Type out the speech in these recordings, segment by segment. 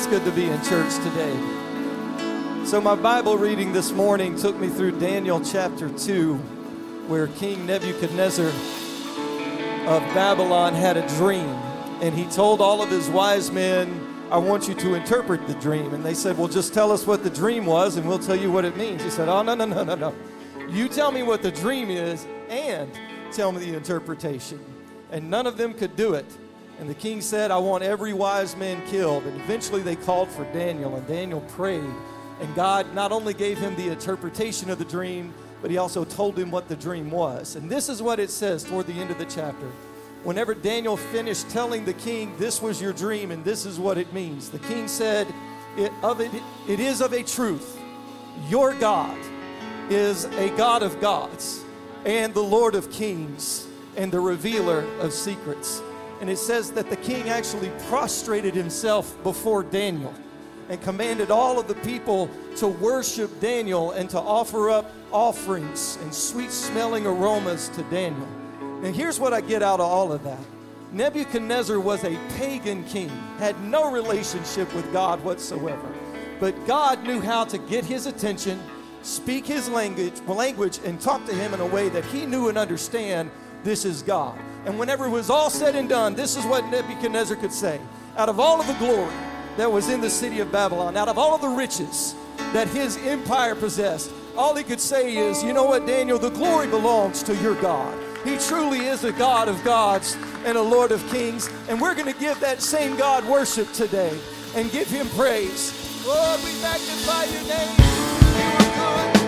it's good to be in church today. So, my Bible reading this morning took me through Daniel chapter 2, where King Nebuchadnezzar of Babylon had a dream. And he told all of his wise men, I want you to interpret the dream. And they said, Well, just tell us what the dream was and we'll tell you what it means. He said, Oh, no, no, no, no, no. You tell me what the dream is and tell me the interpretation. And none of them could do it. And the king said, I want every wise man killed. And eventually they called for Daniel, and Daniel prayed. And God not only gave him the interpretation of the dream, but he also told him what the dream was. And this is what it says toward the end of the chapter. Whenever Daniel finished telling the king, This was your dream, and this is what it means, the king said, It, of it, it is of a truth. Your God is a God of gods, and the Lord of kings, and the revealer of secrets. And it says that the king actually prostrated himself before Daniel and commanded all of the people to worship Daniel and to offer up offerings and sweet smelling aromas to Daniel. And here's what I get out of all of that Nebuchadnezzar was a pagan king, had no relationship with God whatsoever. But God knew how to get his attention, speak his language, language and talk to him in a way that he knew and understand this is God. And whenever it was all said and done, this is what Nebuchadnezzar could say. Out of all of the glory that was in the city of Babylon, out of all of the riches that his empire possessed, all he could say is, you know what, Daniel, the glory belongs to your God. He truly is a God of gods and a Lord of kings. And we're going to give that same God worship today and give him praise. Lord, we magnify your name.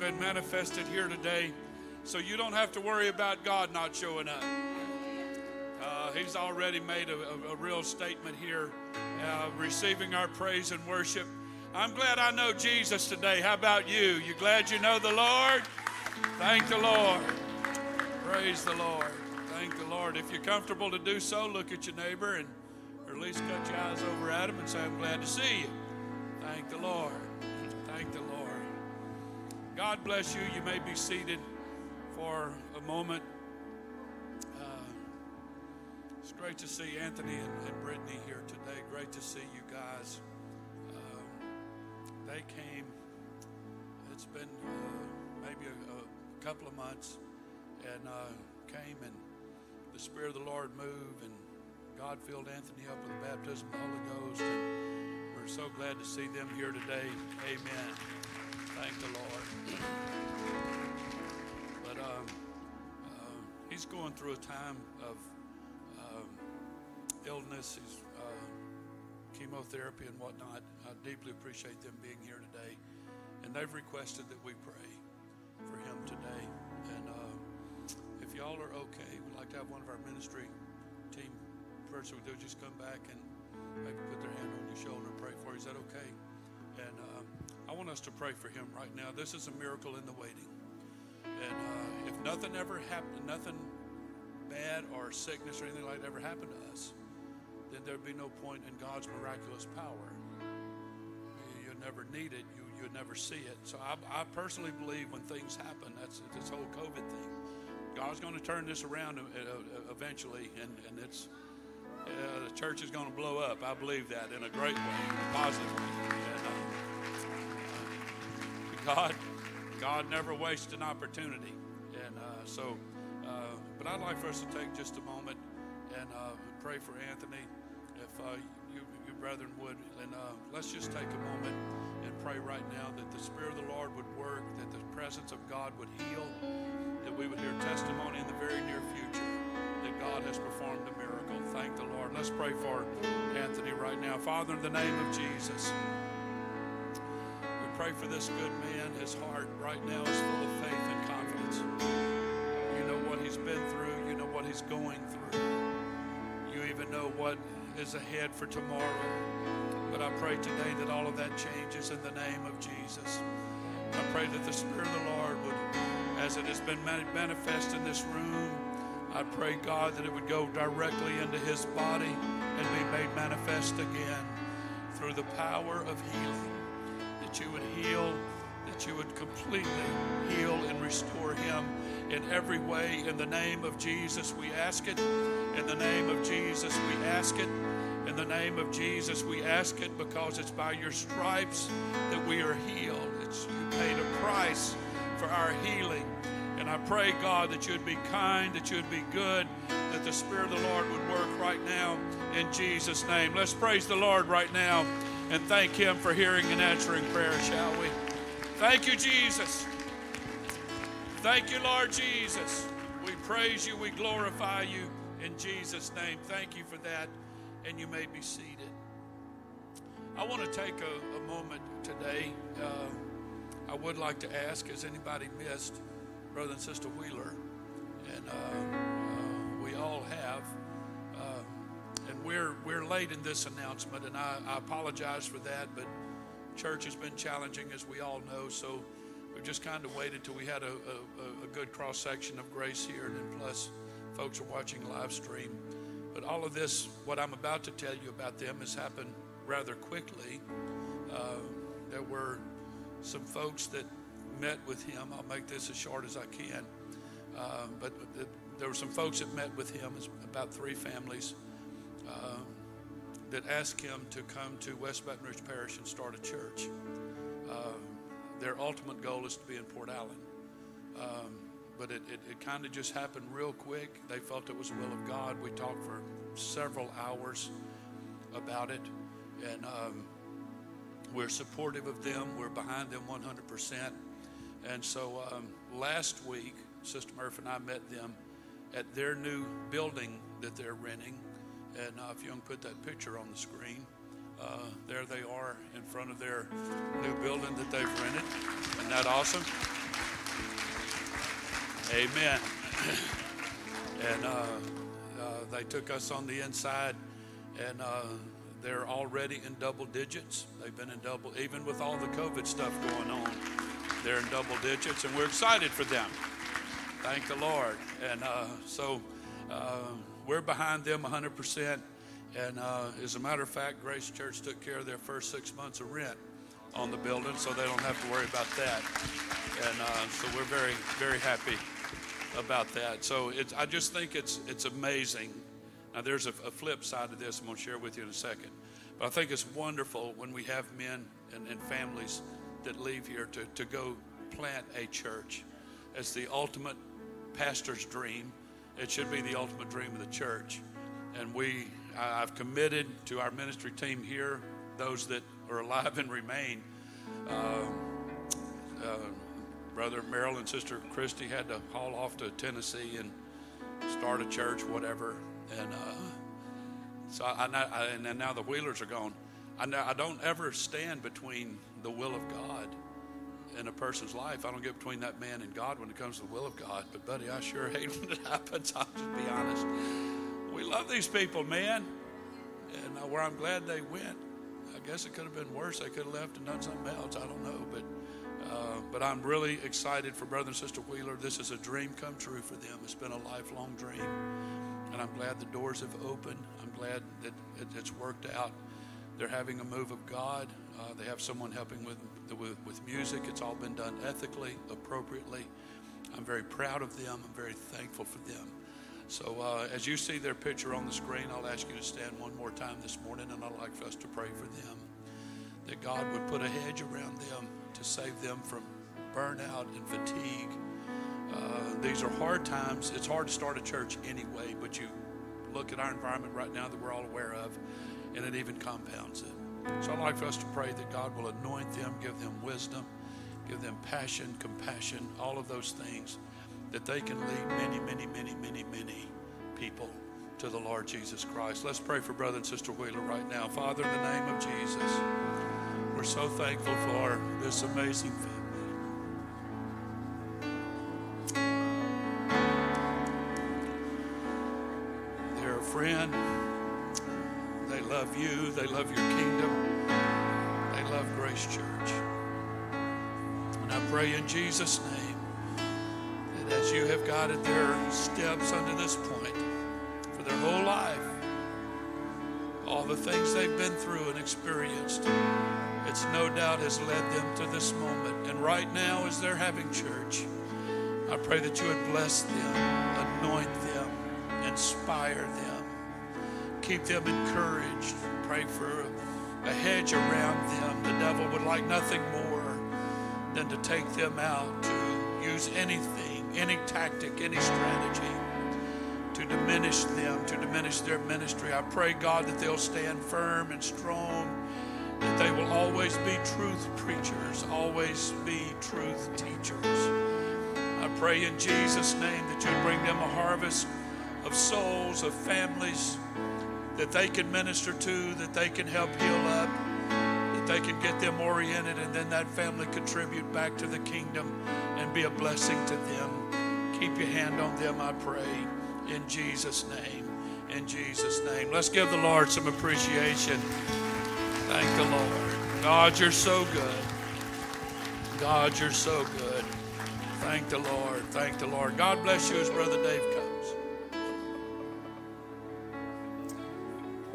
Been manifested here today, so you don't have to worry about God not showing up. Uh, he's already made a, a, a real statement here, uh, receiving our praise and worship. I'm glad I know Jesus today. How about you? You glad you know the Lord? Thank the Lord. Praise the Lord. Thank the Lord. If you're comfortable to do so, look at your neighbor and or at least cut your eyes over at him and say, I'm glad to see you. Thank the Lord. God bless you. You may be seated for a moment. Uh, it's great to see Anthony and, and, Brittany here today. Great to see you guys. Um, they came, it's been uh, maybe a, a, couple of months, and uh, came and the Spirit of the Lord moved, and God filled Anthony up with the baptism of the Holy Ghost. We're so glad to see them here today. Amen. Thank the Lord. But um, uh, he's going through a time of um, illness, he's, uh, chemotherapy, and whatnot. I deeply appreciate them being here today. And they've requested that we pray for him today. And uh, if y'all are okay, we'd like to have one of our ministry team person do just come back and maybe put their hand on your shoulder and pray for you. Is that okay? And uh, I want us to pray for him right now. This is a miracle in the waiting. And uh, if nothing ever happened, nothing bad or sickness or anything like that ever happened to us, then there'd be no point in God's miraculous power. You'd never need it. You, you'd never see it. So I, I personally believe when things happen, that's this whole COVID thing. God's going to turn this around eventually, and, and it's uh, the church is going to blow up. I believe that in a great way, a positive way. And, uh, God, God never wastes an opportunity. And uh, so, uh, but I'd like for us to take just a moment and uh, pray for Anthony. If uh, you, you brethren would, and uh, let's just take a moment and pray right now that the Spirit of the Lord would work, that the presence of God would heal, that we would hear testimony in the very near future that God has performed a miracle. Thank the Lord. Let's pray for Anthony right now. Father, in the name of Jesus we pray for this good man. His heart right now is full of faith and confidence. You know what he's been through, you know what he's going through. You even know what is ahead for tomorrow. But I pray today that all of that changes in the name of Jesus. I pray that the Spirit of the Lord would, as it has been manifest in this room, I pray, God, that it would go directly into his body and be made manifest again through the power of healing that you would heal, that you would completely heal and restore him in every way. In the name of Jesus, we ask it. In the name of Jesus, we ask it. In the name of Jesus, we ask it because it's by your stripes that we are healed. It's, you paid a price for our healing. I pray, God, that you'd be kind, that you'd be good, that the Spirit of the Lord would work right now in Jesus' name. Let's praise the Lord right now and thank Him for hearing and answering prayer, shall we? Thank you, Jesus. Thank you, Lord Jesus. We praise you, we glorify you in Jesus' name. Thank you for that, and you may be seated. I want to take a, a moment today. Uh, I would like to ask Has anybody missed Brother and Sister Wheeler? And uh, uh, we all have and we're we're late in this announcement, and I, I apologize for that. But church has been challenging, as we all know. So we've just kind of waited till we had a, a, a good cross section of grace here, and then plus folks are watching live stream. But all of this, what I'm about to tell you about them, has happened rather quickly. Uh, there were some folks that met with him. I'll make this as short as I can. Uh, but the, there were some folks that met with him, about three families uh, that asked him to come to West Baton Rouge Parish and start a church. Uh, their ultimate goal is to be in Port Allen. Um, but it, it, it kind of just happened real quick. They felt it was the will of God. We talked for several hours about it, and um, we're supportive of them. We're behind them 100%. And so um, last week, Sister Murphy and I met them at their new building that they're renting. And uh, if you can put that picture on the screen, uh, there they are in front of their new building that they've rented. Isn't that awesome? Amen. and uh, uh, they took us on the inside, and uh, they're already in double digits. They've been in double, even with all the COVID stuff going on, they're in double digits, and we're excited for them. Thank the Lord. And uh, so uh, we're behind them 100%. And uh, as a matter of fact, Grace Church took care of their first six months of rent on the building, so they don't have to worry about that. And uh, so we're very, very happy about that. So I just think it's, it's amazing. Now, there's a, a flip side to this I'm going to share with you in a second. But I think it's wonderful when we have men and, and families that leave here to, to go plant a church. It's the ultimate pastor's dream. It should be the ultimate dream of the church. And we I've committed to our ministry team here, those that are alive and remain. Uh, uh, Brother Merrill and Sister Christy had to haul off to Tennessee and start a church, whatever. And uh, so I, I, and now the Wheelers are gone. I, I don't ever stand between the will of God in a person's life. I don't get between that man and God when it comes to the will of God. But, buddy, I sure hate when it happens. I'll just be honest. We love these people, man. And uh, where I'm glad they went. I guess it could have been worse. They could have left and done something else. I don't know. But uh, but I'm really excited for Brother and Sister Wheeler. This is a dream come true for them. It's been a lifelong dream. And I'm glad the doors have opened. I'm glad that it, it's worked out. They're having a move of God. Uh, they have someone helping with, with, with music. It's all been done ethically, appropriately. I'm very proud of them. I'm very thankful for them. So uh, as you see their picture on the screen, I'll ask you to stand one more time this morning, and I'd like for us to pray for them. That God would put a hedge around them to save them from burnout and fatigue. Uh, these are hard times. It's hard to start a church anyway, but you look at our environment right now that we're all aware of, and it even compounds it. So I'd like for us to pray that God will anoint them, give them wisdom, give them passion, compassion, all of those things that they can lead many, many, many, many, many people to the Lord Jesus Christ. Let's pray for Brother and Sister Wheeler right now. Father, in the name of Jesus, we're so thankful for this amazing family. Friend. They love you. They love your kingdom. They love Grace Church. And I pray in Jesus' name that as you have guided their steps unto this point for their whole life, all the things they've been through and experienced, it's no doubt has led them to this moment. And right now, as they're having church, I pray that you would bless them, anoint them, inspire them, keep them encouraged. Pray for a hedge around them. The devil would like nothing more than to take them out, to use anything any tactic, any strategy to diminish them, to diminish their ministry. I pray, God, that they'll stand firm and strong, that they will always be truth preachers, always be truth teachers. I pray in Jesus' name that you bring them a harvest of souls, of families that they can minister to, that they can help heal up, that they can get them oriented, and then that family contribute back to the kingdom and be a blessing to them. Keep your hand on them, I pray, in Jesus' name. In Jesus' name. Let's give the Lord some appreciation. Thank the Lord. God, you're so good. God, you're so good. Thank the Lord. Thank the Lord. God bless you as Brother Dave comes.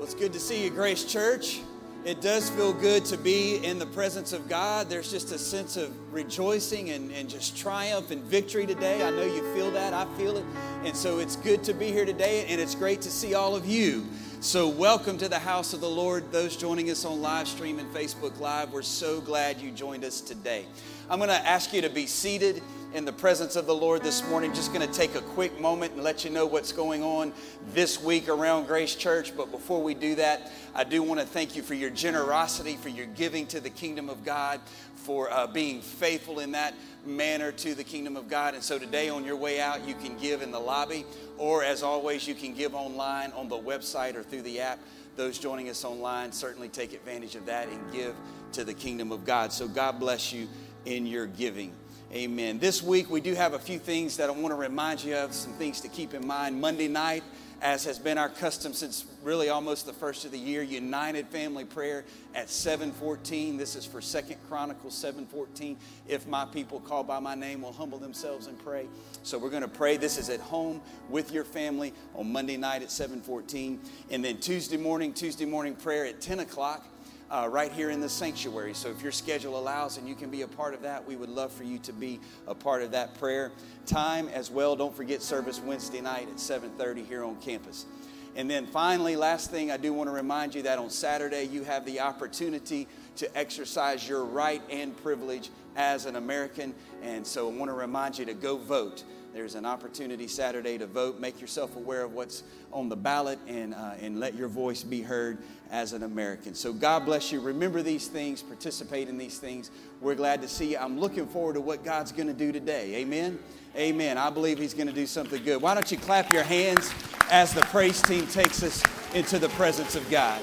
Well, it's good to see you, Grace Church. It does feel good to be in the presence of God. There's just a sense of rejoicing and, and just triumph and victory today. I know you feel that. I feel it. And so it's good to be here today, and it's great to see all of you. So, welcome to the house of the Lord. Those joining us on live stream and Facebook Live, we're so glad you joined us today. I'm going to ask you to be seated in the presence of the Lord this morning. Just going to take a quick moment and let you know what's going on this week around Grace Church. But before we do that, I do want to thank you for your generosity, for your giving to the kingdom of God, for uh, being faithful in that manner to the kingdom of God. And so today, on your way out, you can give in the lobby, or as always, you can give online on the website or through the app. Those joining us online certainly take advantage of that and give to the kingdom of God. So God bless you in your giving. Amen. This week we do have a few things that I want to remind you of, some things to keep in mind. Monday night, as has been our custom since really almost the first of the year, United Family Prayer at 714. This is for Second Chronicles 714. If my people call by my name will humble themselves and pray. So we're going to pray. This is at home with your family on Monday night at 714. And then Tuesday morning, Tuesday morning prayer at 10 o'clock uh, right here in the sanctuary. So if your schedule allows and you can be a part of that, we would love for you to be a part of that prayer time as well. Don't forget service Wednesday night at 7:30 here on campus. And then finally, last thing, I do want to remind you that on Saturday you have the opportunity to exercise your right and privilege as an American. And so I want to remind you to go vote. There's an opportunity Saturday to vote. Make yourself aware of what's on the ballot and, uh, and let your voice be heard as an American. So God bless you. Remember these things, participate in these things. We're glad to see you. I'm looking forward to what God's going to do today. Amen. Amen. I believe He's going to do something good. Why don't you clap your hands as the praise team takes us into the presence of God?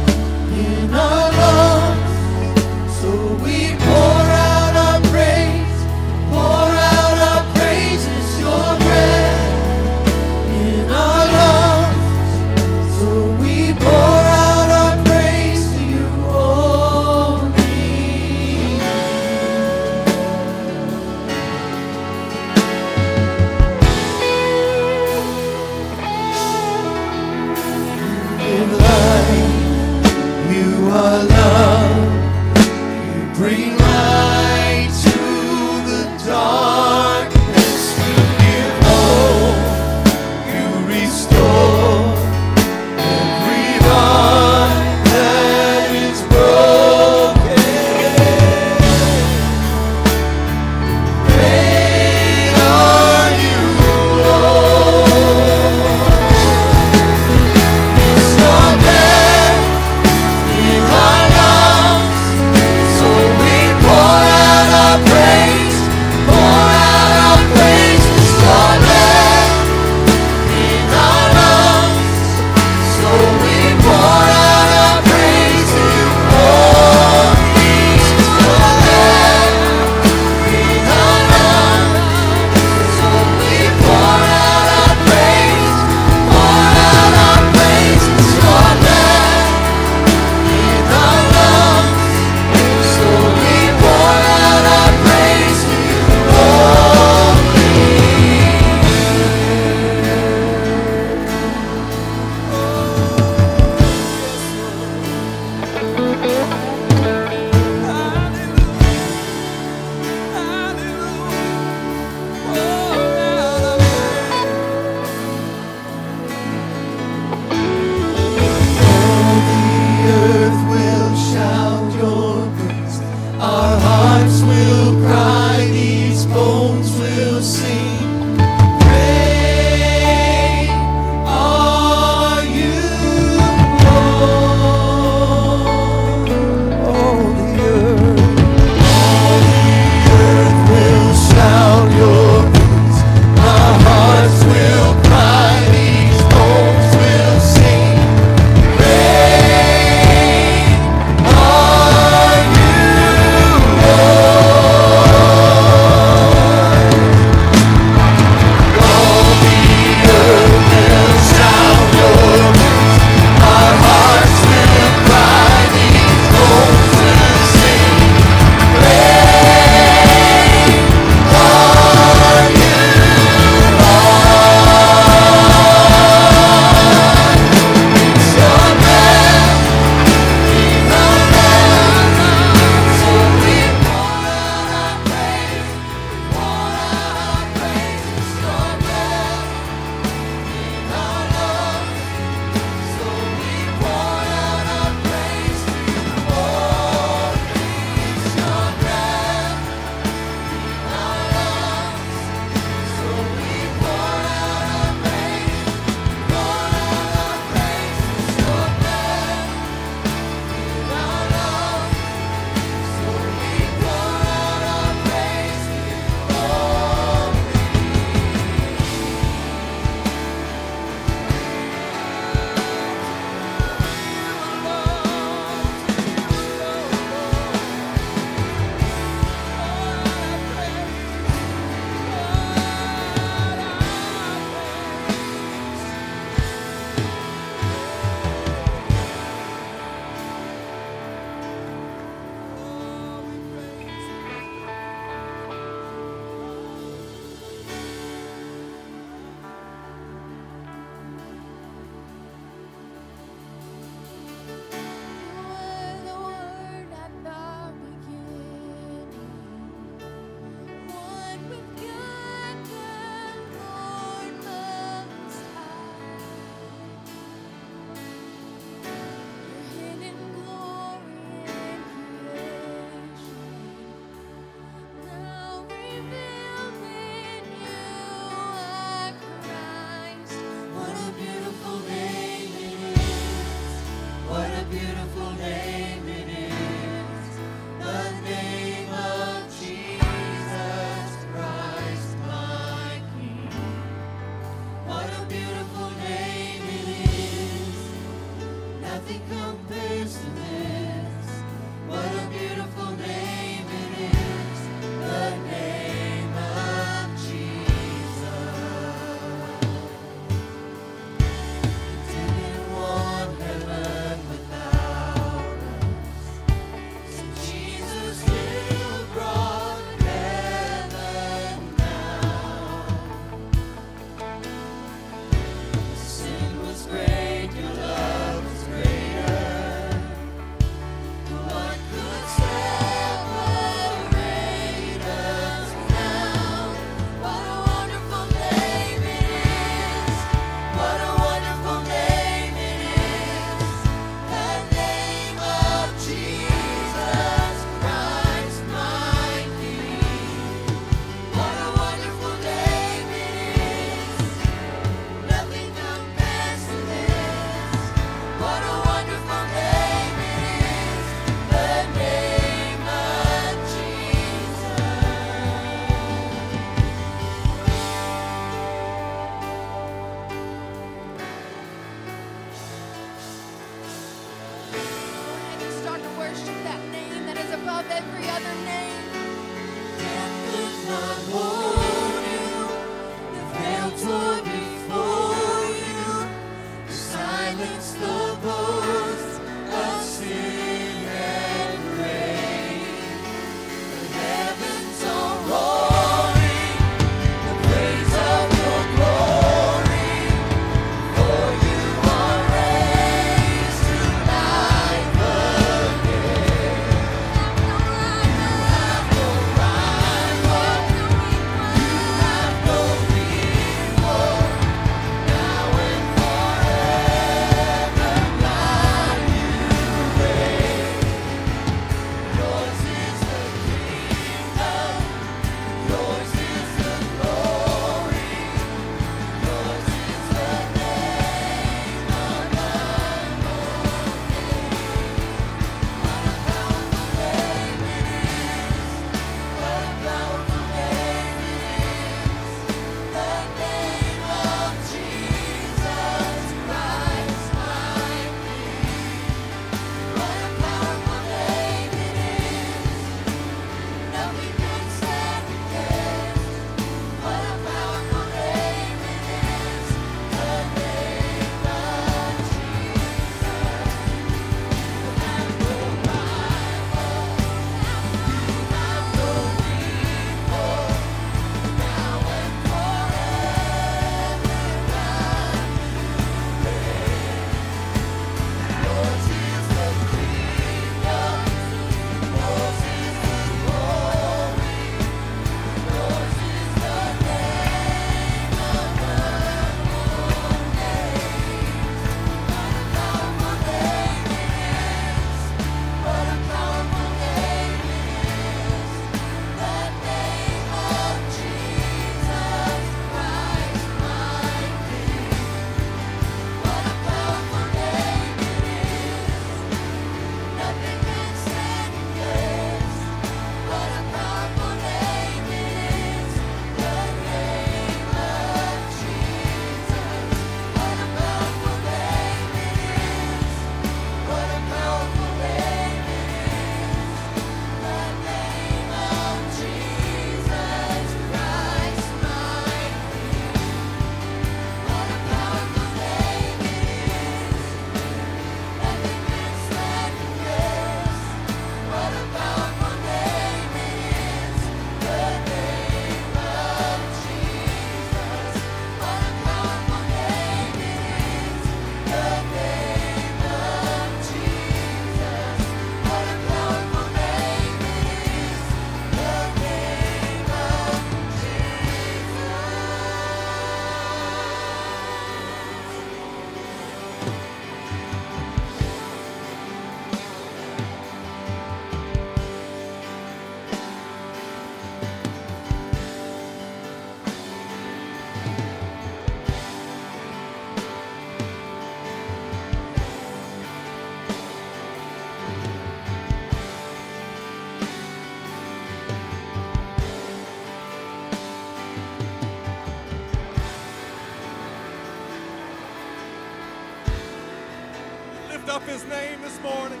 His name this morning.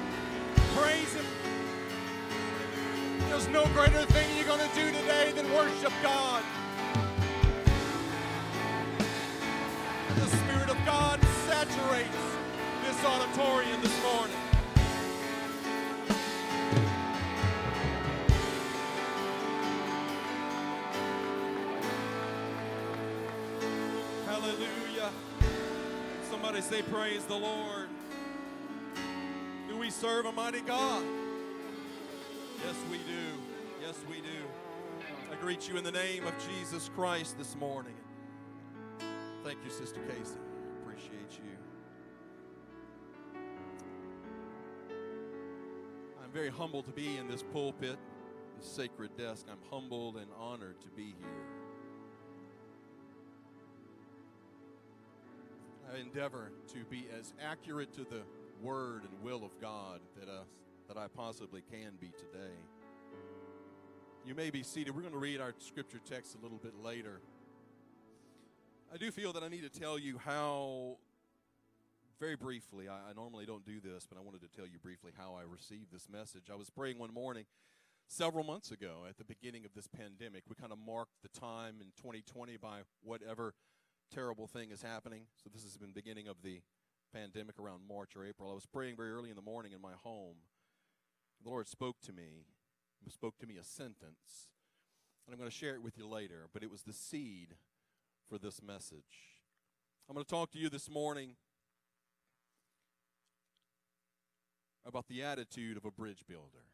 Praise him. There's no greater thing you're going to do today than worship God. And the Spirit of God saturates this auditorium this morning. Hallelujah. Somebody say, Praise the Lord. Serve a mighty God? Yes, we do. Yes, we do. I greet you in the name of Jesus Christ this morning. Thank you, Sister Casey. Appreciate you. I'm very humbled to be in this pulpit, this sacred desk. I'm humbled and honored to be here. I endeavor to be as accurate to the word and will of God that, uh, that I possibly can be today. You may be seated. We're going to read our scripture text a little bit later. I do feel that I need to tell you how, very briefly, I, I normally don't do this, but I wanted to tell you briefly how I received this message. I was praying one morning several months ago at the beginning of this pandemic. We kind of marked the time in 2020 by whatever terrible thing is happening. So this has been beginning of the pandemic around March or April. I was praying very early in the morning in my home. The Lord spoke to me, spoke to me a sentence, and I'm going to share it with you later, but it was the seed for this message. I'm going to talk to you this morning about the attitude of a bridge builder.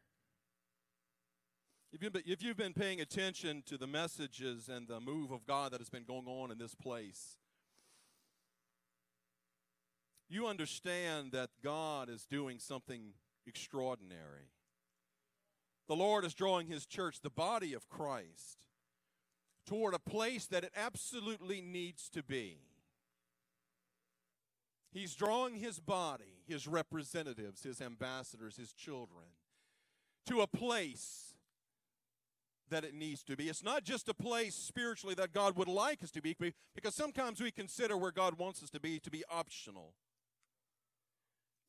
If you've, been, if you've been paying attention to the messages and the move of God that has been going on in this place, you understand that God is doing something extraordinary. The Lord is drawing His church, the body of Christ, toward a place that it absolutely needs to be. He's drawing His body, His representatives, His ambassadors, His children, to a place that it needs to be. It's not just a place spiritually that God would like us to be, because sometimes we consider where God wants us to be to be optional.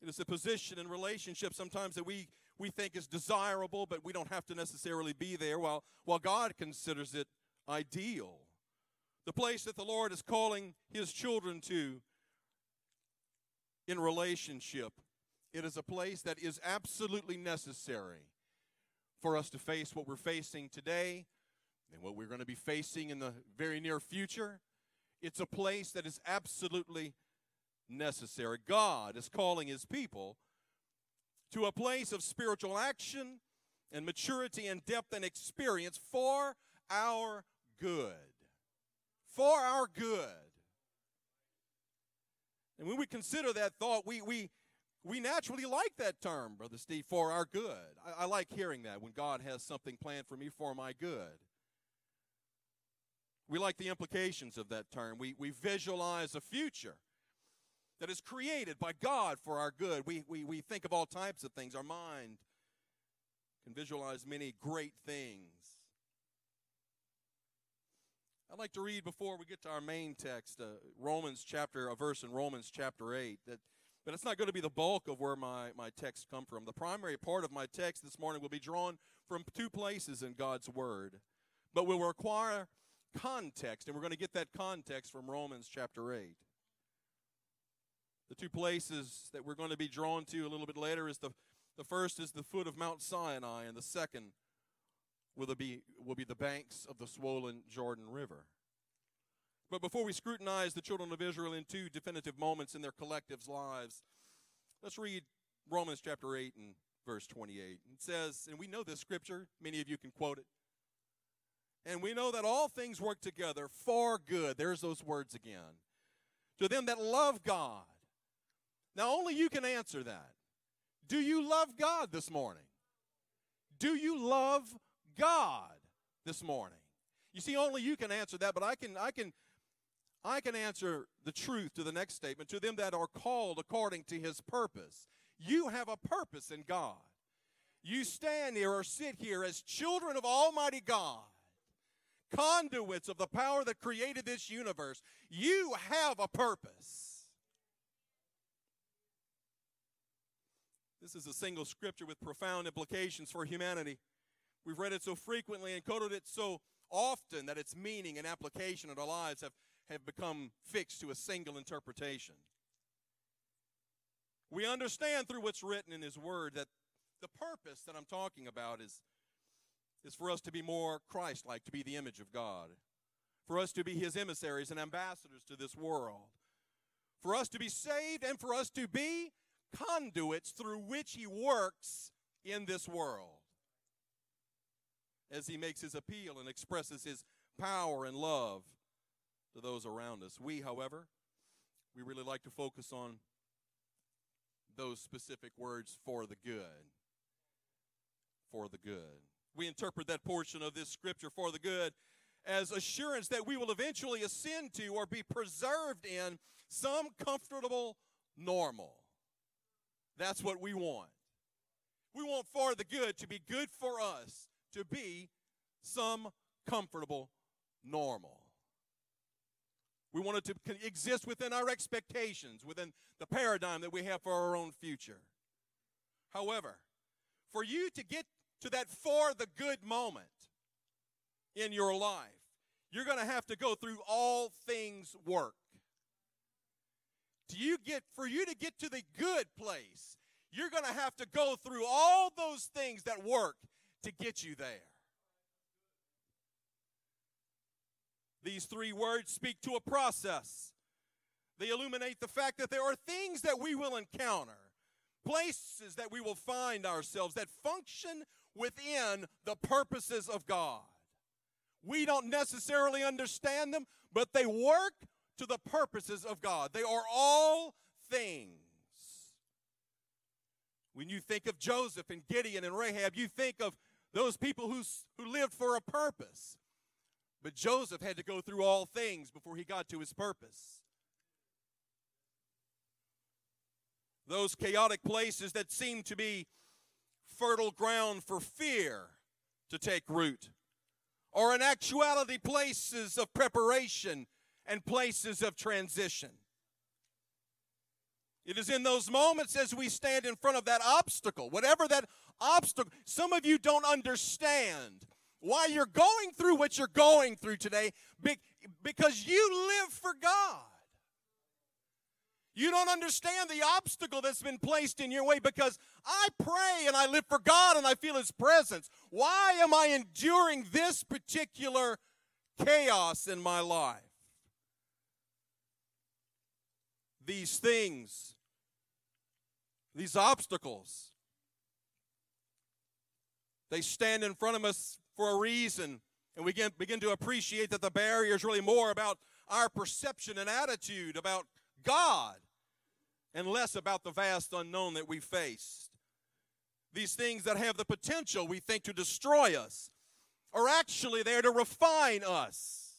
It is a position in relationship sometimes that we, we think is desirable, but we don't have to necessarily be there, while, while God considers it ideal. The place that the Lord is calling His children to in relationship, it is a place that is absolutely necessary for us to face what we're facing today and what we're going to be facing in the very near future. It's a place that is absolutely necessary. God is calling his people to a place of spiritual action and maturity and depth and experience for our good. For our good. And when we consider that thought, we, we, we naturally like that term, Brother Steve, for our good. I, I like hearing that when God has something planned for me for my good. We like the implications of that term. We, we visualize a future that is created by God for our good. We, we, we think of all types of things. Our mind can visualize many great things. I'd like to read before we get to our main text, uh, Romans chapter, a verse in Romans chapter 8. That, but it's not going to be the bulk of where my, my text come from. The primary part of my text this morning will be drawn from two places in God's Word, but we'll require context, and we're going to get that context from Romans chapter 8. The two places that we're going to be drawn to a little bit later is the, the first is the foot of Mount Sinai, and the second will be, will be the banks of the swollen Jordan River. But before we scrutinize the children of Israel in two definitive moments in their collective lives, let's read Romans chapter 8 and verse 28. It says, and we know this scripture, many of you can quote it. And we know that all things work together for good. There's those words again. To them that love God. Now, only you can answer that. Do you love God this morning? Do you love God this morning? You see, only you can answer that, but I can, I can, I can answer the truth to the next statement. To them that are called according to His purpose, you have a purpose in God. You stand here or sit here as children of Almighty God, conduits of the power that created this universe. You have a purpose. This is a single scripture with profound implications for humanity. We've read it so frequently and quoted it so often that its meaning and application in our lives have, have become fixed to a single interpretation. We understand through what's written in His Word that the purpose that I'm talking about is, is for us to be more Christ like, to be the image of God, for us to be His emissaries and ambassadors to this world, for us to be saved, and for us to be conduits through which He works in this world as He makes His appeal and expresses His power and love to those around us. We, however, we really like to focus on those specific words for the good. For the good. We interpret that portion of this scripture for the good as assurance that we will eventually ascend to or be preserved in some comfortable normal. That's what we want. We want for the good to be good for us, to be some comfortable normal. We want it to exist within our expectations, within the paradigm that we have for our own future. However, for you to get to that for the good moment in your life, you're going to have to go through all things work. Do you get for you to get to the good place, you're going to have to go through all those things that work to get you there. These three words speak to a process. They illuminate the fact that there are things that we will encounter, places that we will find ourselves that function within the purposes of God. We don't necessarily understand them, but they work to the purposes of God. They are all things. When you think of Joseph and Gideon and Rahab, you think of those people who's, who lived for a purpose. But Joseph had to go through all things before he got to his purpose. Those chaotic places that seem to be fertile ground for fear to take root are in actuality places of preparation and places of transition. It is in those moments as we stand in front of that obstacle, whatever that obstacle, some of you don't understand why you're going through what you're going through today because you live for God. You don't understand the obstacle that's been placed in your way because I pray and I live for God and I feel His presence. Why am I enduring this particular chaos in my life? These things, these obstacles, they stand in front of us for a reason, and we begin, begin to appreciate that the barrier is really more about our perception and attitude about God and less about the vast unknown that we faced. These things that have the potential, we think, to destroy us are actually there to refine us.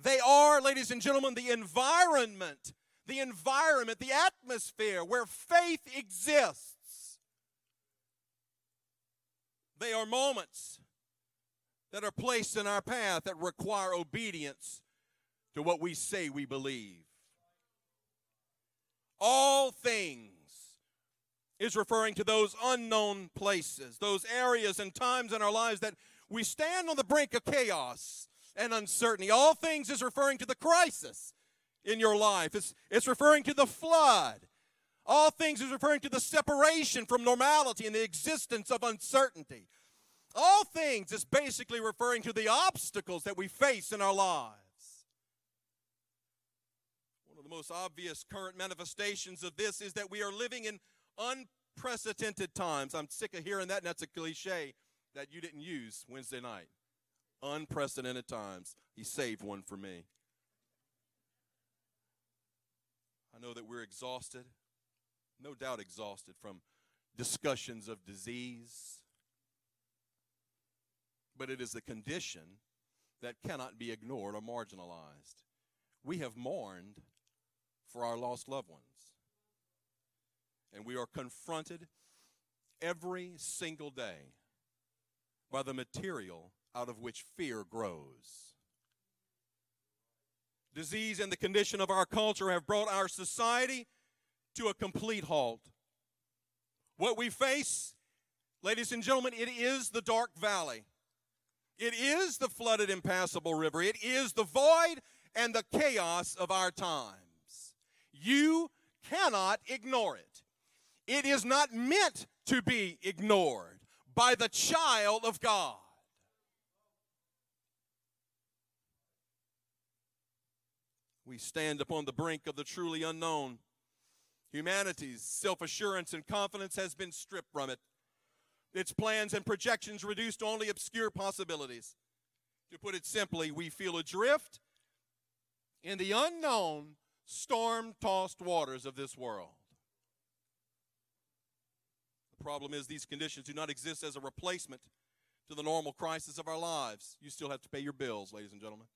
They are, ladies and gentlemen, the environment, the environment, the atmosphere where faith exists. They are moments that are placed in our path that require obedience to what we say we believe. All things is referring to those unknown places, those areas and times in our lives that we stand on the brink of chaos and uncertainty. All things is referring to the crisis in your life, it's, it's referring to the flood. All things is referring to the separation from normality and the existence of uncertainty. All things is basically referring to the obstacles that we face in our lives. One of the most obvious current manifestations of this is that we are living in unprecedented times. I'm sick of hearing that, and that's a cliche that you didn't use Wednesday night. Unprecedented times. He saved one for me. I know that we're exhausted, no doubt exhausted from discussions of disease, but it is a condition that cannot be ignored or marginalized. We have mourned for our lost loved ones. And we are confronted every single day by the material out of which fear grows. Disease and the condition of our culture have brought our society to a complete halt. What we face, ladies and gentlemen, it is the dark valley. It is the flooded, impassable river. It is the void and the chaos of our times. You cannot ignore it. It is not meant to be ignored by the child of God. We stand upon the brink of the truly unknown. Humanity's self assurance and confidence has been stripped from it, its plans and projections reduced to only obscure possibilities. To put it simply, we feel adrift in the unknown, storm tossed waters of this world. The problem is, these conditions do not exist as a replacement to the normal crisis of our lives. You still have to pay your bills, ladies and gentlemen.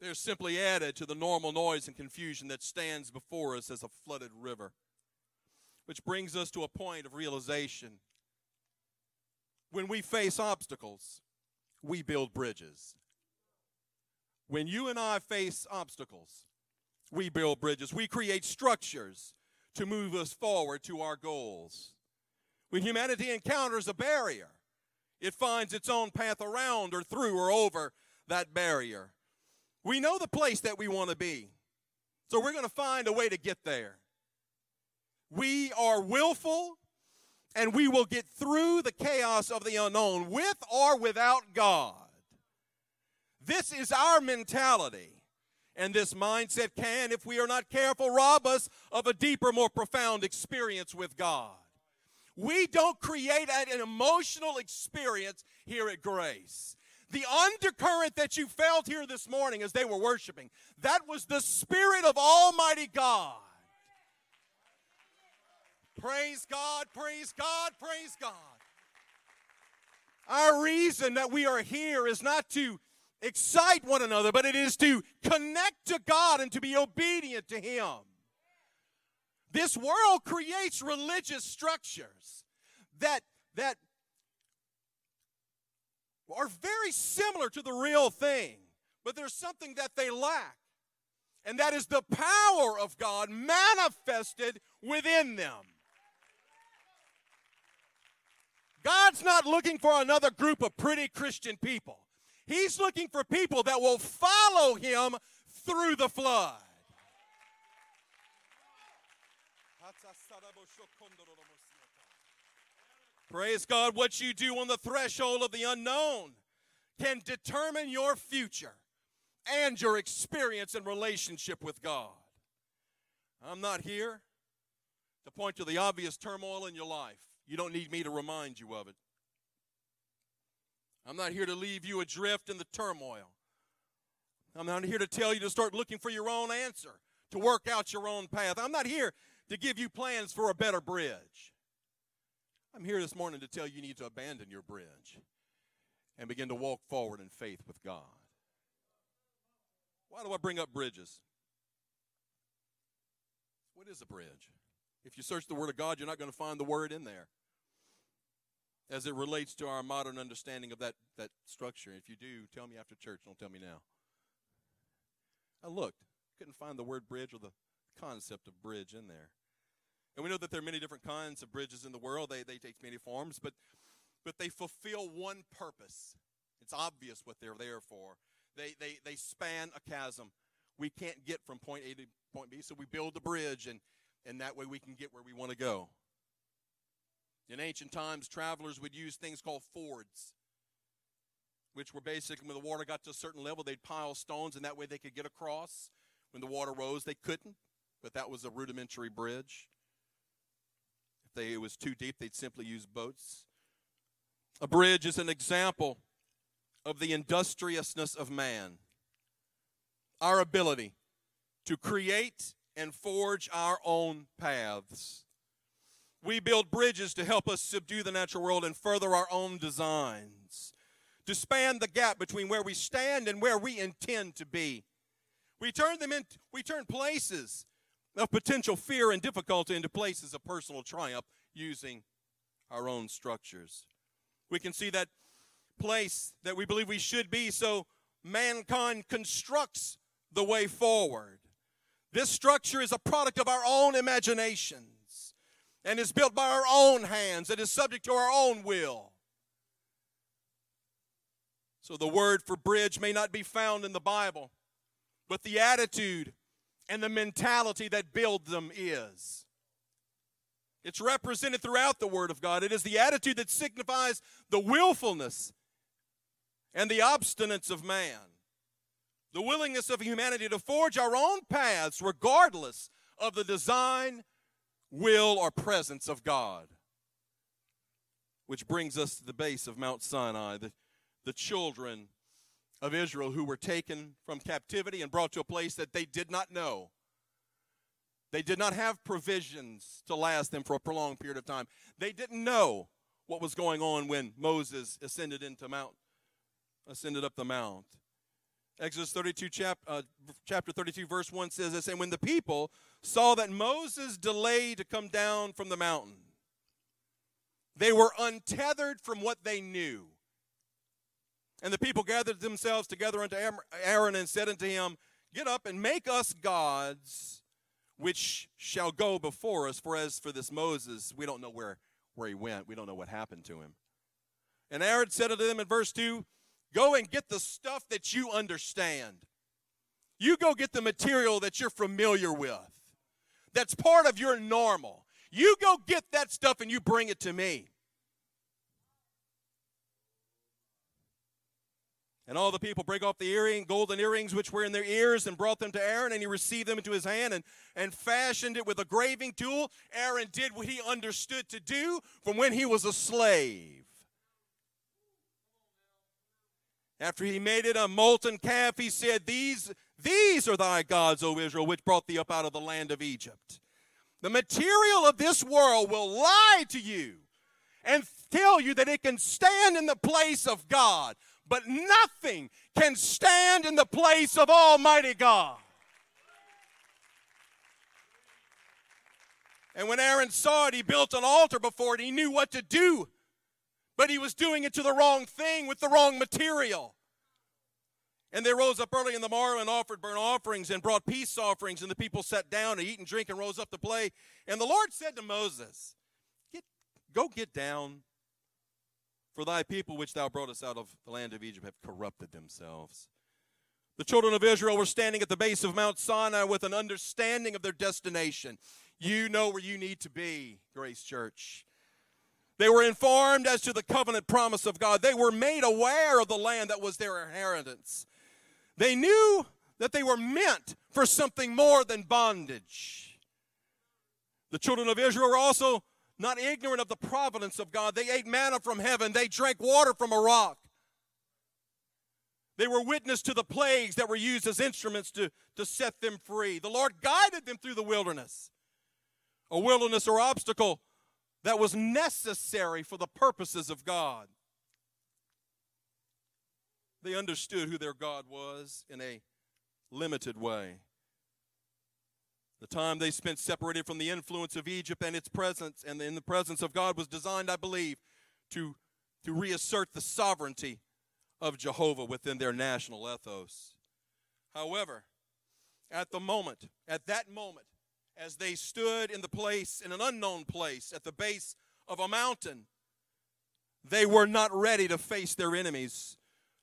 They're simply added to the normal noise and confusion that stands before us as a flooded river. Which brings us to a point of realization. When we face obstacles, we build bridges. When you and I face obstacles, we build bridges. We create structures to move us forward to our goals. When humanity encounters a barrier, it finds its own path around or through or over that barrier. We know the place that we want to be, so we're going to find a way to get there. We are willful, and we will get through the chaos of the unknown with or without God. This is our mentality. And this mindset can, if we are not careful, rob us of a deeper, more profound experience with God. We don't create an emotional experience here at Grace. The undercurrent that you felt here this morning as they were worshiping, that was the Spirit of Almighty God. Praise God, praise God, praise God. Our reason that we are here is not to excite one another, but it is to connect to God and to be obedient to Him. This world creates religious structures that, that are very similar to the real thing, but there's something that they lack, and that is the power of God manifested within them. God's not looking for another group of pretty Christian people. He's looking for people that will follow him through the flood. Praise God, what you do on the threshold of the unknown can determine your future and your experience and relationship with God. I'm not here to point to the obvious turmoil in your life. You don't need me to remind you of it. I'm not here to leave you adrift in the turmoil. I'm not here to tell you to start looking for your own answer, to work out your own path. I'm not here to give you plans for a better bridge. I'm here this morning to tell you you need to abandon your bridge and begin to walk forward in faith with God. Why do I bring up bridges? What is a bridge? If you search the Word of God, you're not going to find the word in there as it relates to our modern understanding of that, that structure. If you do, tell me after church. Don't tell me now. I looked, couldn't find the word bridge or the concept of bridge in there. And we know that there are many different kinds of bridges in the world. They, they take many forms, but, but they fulfill one purpose. It's obvious what they're there for. They, they, they span a chasm. We can't get from point A to point B, so we build a bridge, and, and that way we can get where we want to go. In ancient times, travelers would use things called fords, which were basically when the water got to a certain level, they'd pile stones, and that way they could get across. When the water rose, they couldn't, but that was a rudimentary bridge. They, it was too deep, they'd simply use boats. A bridge is an example of the industriousness of man, our ability to create and forge our own paths. We build bridges to help us subdue the natural world and further our own designs, to span the gap between where we stand and where we intend to be. We turn them in, we turn places of potential fear and difficulty into places of personal triumph using our own structures. We can see that place that we believe we should be, so mankind constructs the way forward. This structure is a product of our own imaginations and is built by our own hands and is subject to our own will. So the word for bridge may not be found in the Bible, but the attitude and the mentality that build them is. It's represented throughout the Word of God. It is the attitude that signifies the willfulness and the obstinance of man, the willingness of humanity to forge our own paths regardless of the design, will, or presence of God. Which brings us to the base of Mount Sinai, the, the children of Israel who were taken from captivity and brought to a place that they did not know. They did not have provisions to last them for a prolonged period of time. They didn't know what was going on when Moses ascended into Mount, ascended up the mount. Exodus 32, chap, uh, chapter 32, verse 1 says this And when the people saw that Moses delayed to come down from the mountain, they were untethered from what they knew. And the people gathered themselves together unto Aaron and said unto him, Get up and make us gods which shall go before us. For as for this Moses, we don't know where, where he went. We don't know what happened to him. And Aaron said unto them in verse 2 Go and get the stuff that you understand. You go get the material that you're familiar with, that's part of your normal. You go get that stuff and you bring it to me. And all the people break off the earring, golden earrings which were in their ears, and brought them to Aaron, and he received them into his hand and, and fashioned it with a graving tool. Aaron did what he understood to do from when he was a slave. After he made it a molten calf, he said, These, these are thy gods, O Israel, which brought thee up out of the land of Egypt. The material of this world will lie to you and tell you that it can stand in the place of God but nothing can stand in the place of Almighty God. And when Aaron saw it, he built an altar before it. He knew what to do, but he was doing it to the wrong thing with the wrong material. And they rose up early in the morrow and offered burnt offerings and brought peace offerings, and the people sat down to eat and drink and rose up to play. And the Lord said to Moses, Go get down for thy people which thou broughtest out of the land of Egypt have corrupted themselves. The children of Israel were standing at the base of Mount Sinai with an understanding of their destination. You know where you need to be, Grace Church. They were informed as to the covenant promise of God. They were made aware of the land that was their inheritance. They knew that they were meant for something more than bondage. The children of Israel were also not ignorant of the providence of God. They ate manna from heaven, they drank water from a rock. They were witness to the plagues that were used as instruments to, to set them free. The Lord guided them through the wilderness, a wilderness or obstacle that was necessary for the purposes of God. They understood who their God was in a limited way. The time they spent separated from the influence of Egypt and its presence and in the presence of God was designed, I believe, to, to reassert the sovereignty of Jehovah within their national ethos. However, at the moment, at that moment, as they stood in the place, in an unknown place, at the base of a mountain, they were not ready to face their enemies,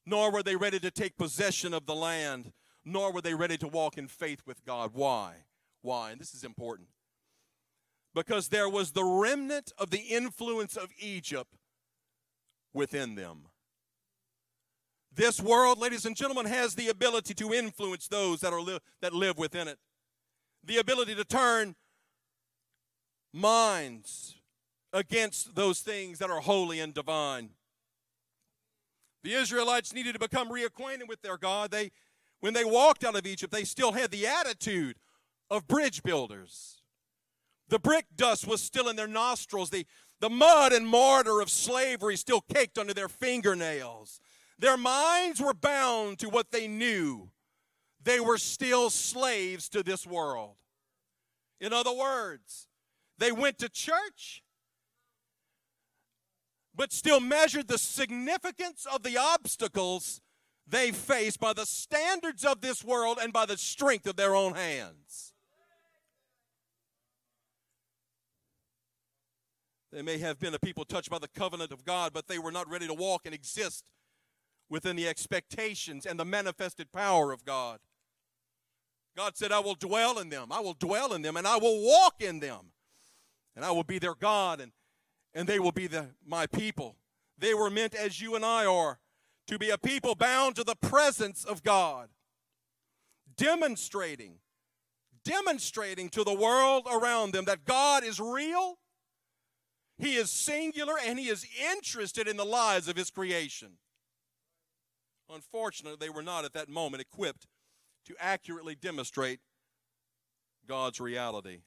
nor were they ready to take possession of the land, nor were they ready to walk in faith with God. Why? Why? And this is important. Because there was the remnant of the influence of Egypt within them. This world, ladies and gentlemen, has the ability to influence those that, are li- that live within it. The ability to turn minds against those things that are holy and divine. The Israelites needed to become reacquainted with their God. They, when they walked out of Egypt, they still had the attitude of bridge builders. The brick dust was still in their nostrils. The, the mud and mortar of slavery still caked under their fingernails. Their minds were bound to what they knew. They were still slaves to this world. In other words, they went to church, but still measured the significance of the obstacles they faced by the standards of this world and by the strength of their own hands. They may have been a people touched by the covenant of God, but they were not ready to walk and exist within the expectations and the manifested power of God. God said, I will dwell in them. I will dwell in them and I will walk in them. And I will be their God and, and they will be the, my people. They were meant as you and I are to be a people bound to the presence of God, demonstrating, demonstrating to the world around them that God is real he is singular and he is interested in the lives of his creation. Unfortunately, they were not at that moment equipped to accurately demonstrate God's reality.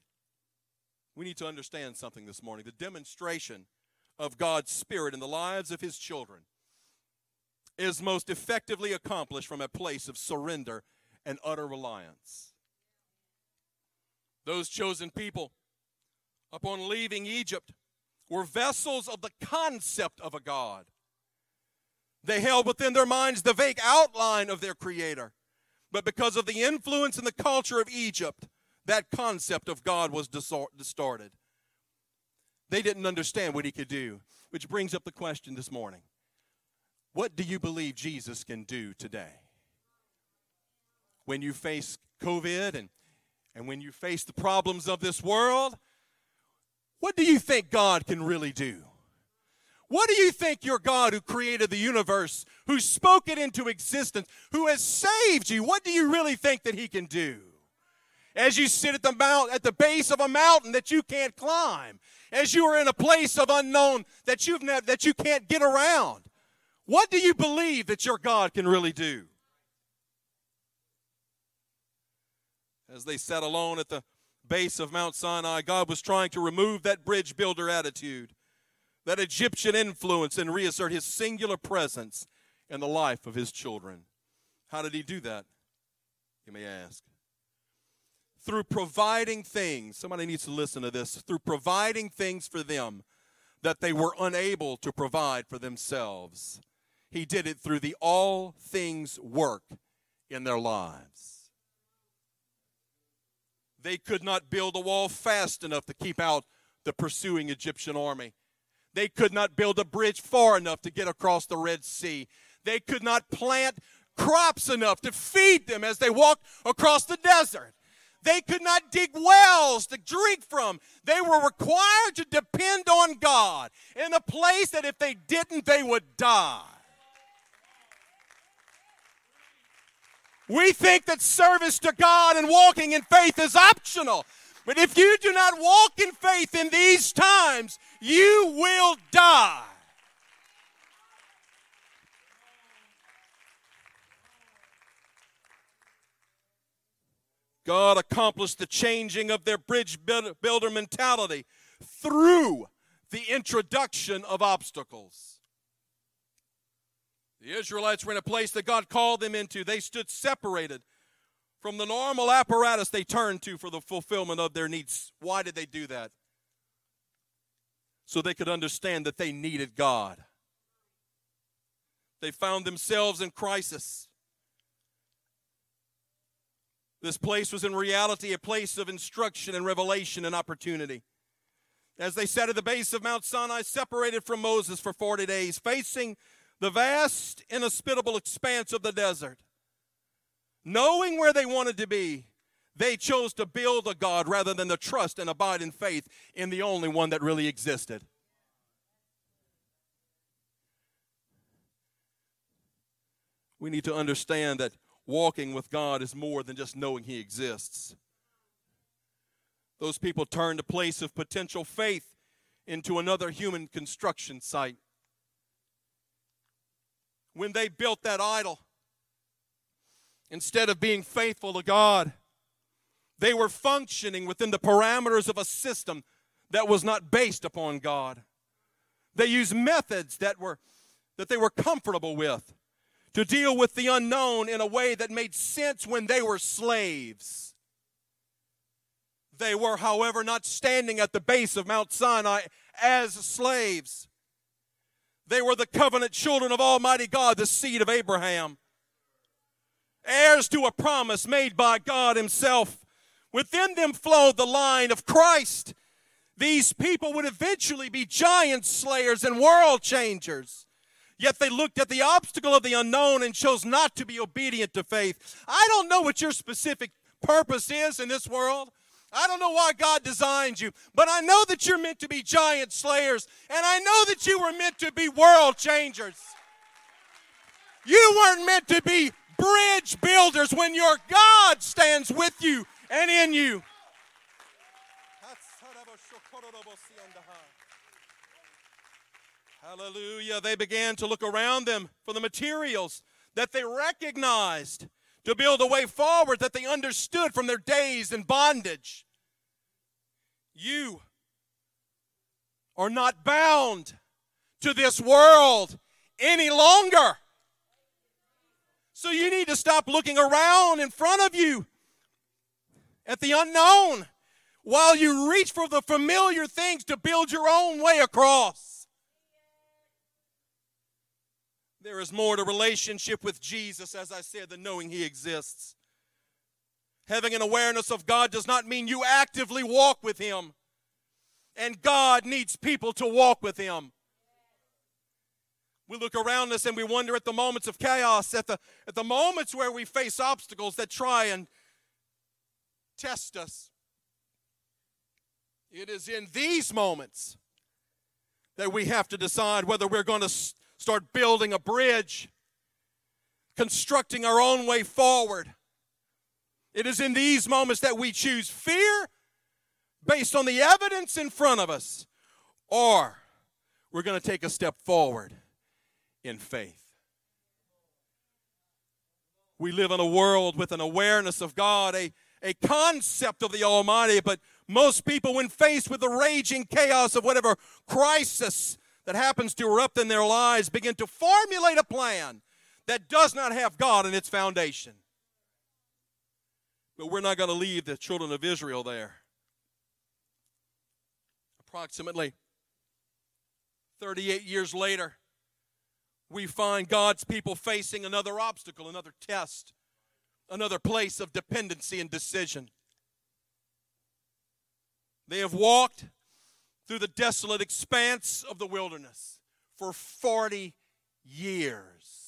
We need to understand something this morning. The demonstration of God's Spirit in the lives of his children is most effectively accomplished from a place of surrender and utter reliance. Those chosen people, upon leaving Egypt, were vessels of the concept of a God. They held within their minds the vague outline of their Creator. But because of the influence and the culture of Egypt, that concept of God was distorted. They didn't understand what he could do, which brings up the question this morning What do you believe Jesus can do today? When you face COVID and, and when you face the problems of this world, what do you think God can really do? What do you think your God who created the universe, who spoke it into existence, who has saved you, what do you really think that he can do? As you sit at the mount at the base of a mountain that you can't climb, as you are in a place of unknown that you've ne- that you can't get around, what do you believe that your God can really do? As they sat alone at the base of Mount Sinai, God was trying to remove that bridge builder attitude, that Egyptian influence, and reassert his singular presence in the life of his children. How did he do that? You may ask. Through providing things, somebody needs to listen to this, through providing things for them that they were unable to provide for themselves. He did it through the all things work in their lives. They could not build a wall fast enough to keep out the pursuing Egyptian army. They could not build a bridge far enough to get across the Red Sea. They could not plant crops enough to feed them as they walked across the desert. They could not dig wells to drink from. They were required to depend on God in a place that if they didn't, they would die. We think that service to God and walking in faith is optional. But if you do not walk in faith in these times, you will die. God accomplished the changing of their bridge builder mentality through the introduction of obstacles. The Israelites were in a place that God called them into. They stood separated from the normal apparatus they turned to for the fulfillment of their needs. Why did they do that? So they could understand that they needed God. They found themselves in crisis. This place was in reality a place of instruction and revelation and opportunity. As they sat at the base of Mount Sinai, separated from Moses for 40 days, facing the vast, inhospitable expanse of the desert, knowing where they wanted to be, they chose to build a God rather than to trust and abide in faith in the only one that really existed. We need to understand that walking with God is more than just knowing He exists. Those people turned a place of potential faith into another human construction site. When they built that idol, instead of being faithful to God, they were functioning within the parameters of a system that was not based upon God. They used methods that were that they were comfortable with to deal with the unknown in a way that made sense when they were slaves. They were, however, not standing at the base of Mount Sinai as slaves. They were the covenant children of Almighty God, the seed of Abraham, heirs to a promise made by God Himself. Within them flowed the line of Christ. These people would eventually be giant slayers and world changers. Yet they looked at the obstacle of the unknown and chose not to be obedient to faith. I don't know what your specific purpose is in this world. I don't know why God designed you, but I know that you're meant to be giant slayers, and I know that you were meant to be world changers. You weren't meant to be bridge builders when your God stands with you and in you. Hallelujah. They began to look around them for the materials that they recognized to build a way forward that they understood from their days in bondage. You are not bound to this world any longer. So you need to stop looking around in front of you at the unknown while you reach for the familiar things to build your own way across. There is more to relationship with Jesus, as I said, than knowing He exists. Having an awareness of God does not mean you actively walk with Him. And God needs people to walk with Him. We look around us and we wonder at the moments of chaos, at the, at the moments where we face obstacles that try and test us. It is in these moments that we have to decide whether we're going to start building a bridge, constructing our own way forward. It is in these moments that we choose fear based on the evidence in front of us, or we're going to take a step forward in faith. We live in a world with an awareness of God, a, a concept of the Almighty, but most people, when faced with the raging chaos of whatever crisis that happens to erupt in their lives, begin to formulate a plan that does not have God in its foundation. But we're not going to leave the children of Israel there. Approximately 38 years later, we find God's people facing another obstacle, another test, another place of dependency and decision. They have walked through the desolate expanse of the wilderness for 40 years.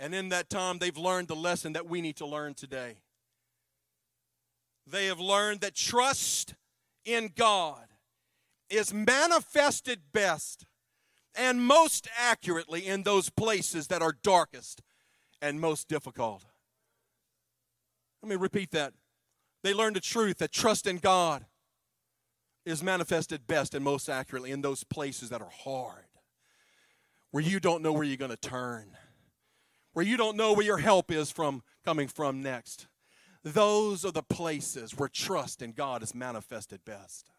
And in that time, they've learned the lesson that we need to learn today. They have learned that trust in God is manifested best and most accurately in those places that are darkest and most difficult. Let me repeat that. They learned the truth that trust in God is manifested best and most accurately in those places that are hard, where you don't know where you're going to turn, where you don't know where your help is from coming from next. Those are the places where trust in God is manifested best.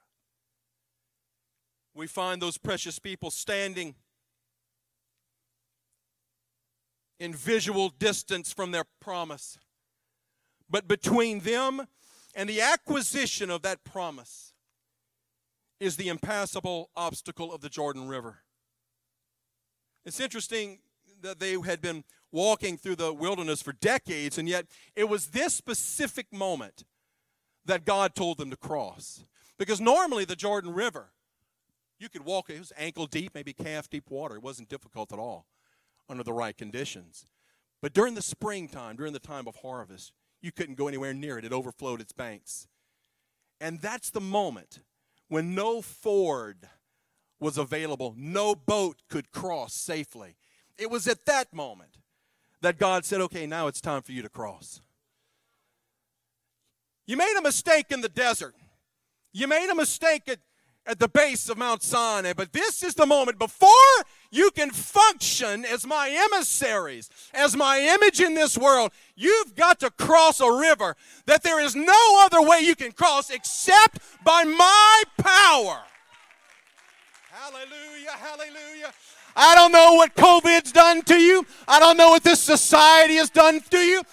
We find those precious people standing in visual distance from their promise. But between them and the acquisition of that promise is the impassable obstacle of the Jordan River. It's interesting that they had been walking through the wilderness for decades, and yet it was this specific moment that God told them to cross. Because normally the Jordan River, you could walk, it was ankle deep, maybe calf deep water. It wasn't difficult at all under the right conditions. But during the springtime, during the time of harvest, you couldn't go anywhere near it. It overflowed its banks. And that's the moment when no ford was available, no boat could cross safely. It was at that moment that God said, okay, now it's time for you to cross. You made a mistake in the desert. You made a mistake at, at the base of Mount Sinai, but this is the moment before you can function as my emissaries, as my image in this world. You've got to cross a river that there is no other way you can cross except by my power. Hallelujah, hallelujah. I don't know what COVID's done to you. I don't know what this society has done to you,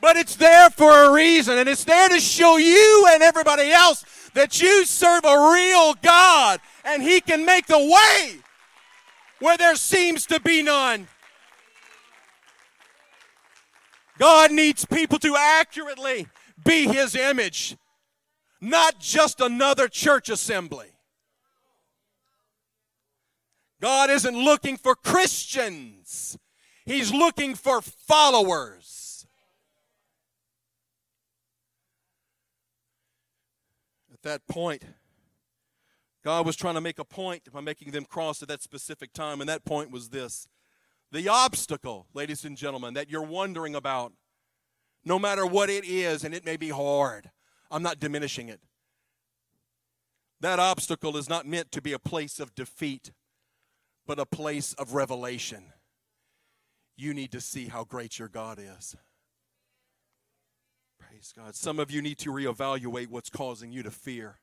but it's there for a reason, and it's there to show you and everybody else that you serve a real God, and He can make the way where there seems to be none. God needs people to accurately be His image, not just another church assembly. God isn't looking for Christians, He's looking for followers. At that point, God was trying to make a point by making them cross at that specific time, and that point was this the obstacle, ladies and gentlemen, that you're wondering about, no matter what it is, and it may be hard, I'm not diminishing it. That obstacle is not meant to be a place of defeat but a place of revelation. You need to see how great your God is. Praise God. Some of you need to reevaluate what's causing you to fear.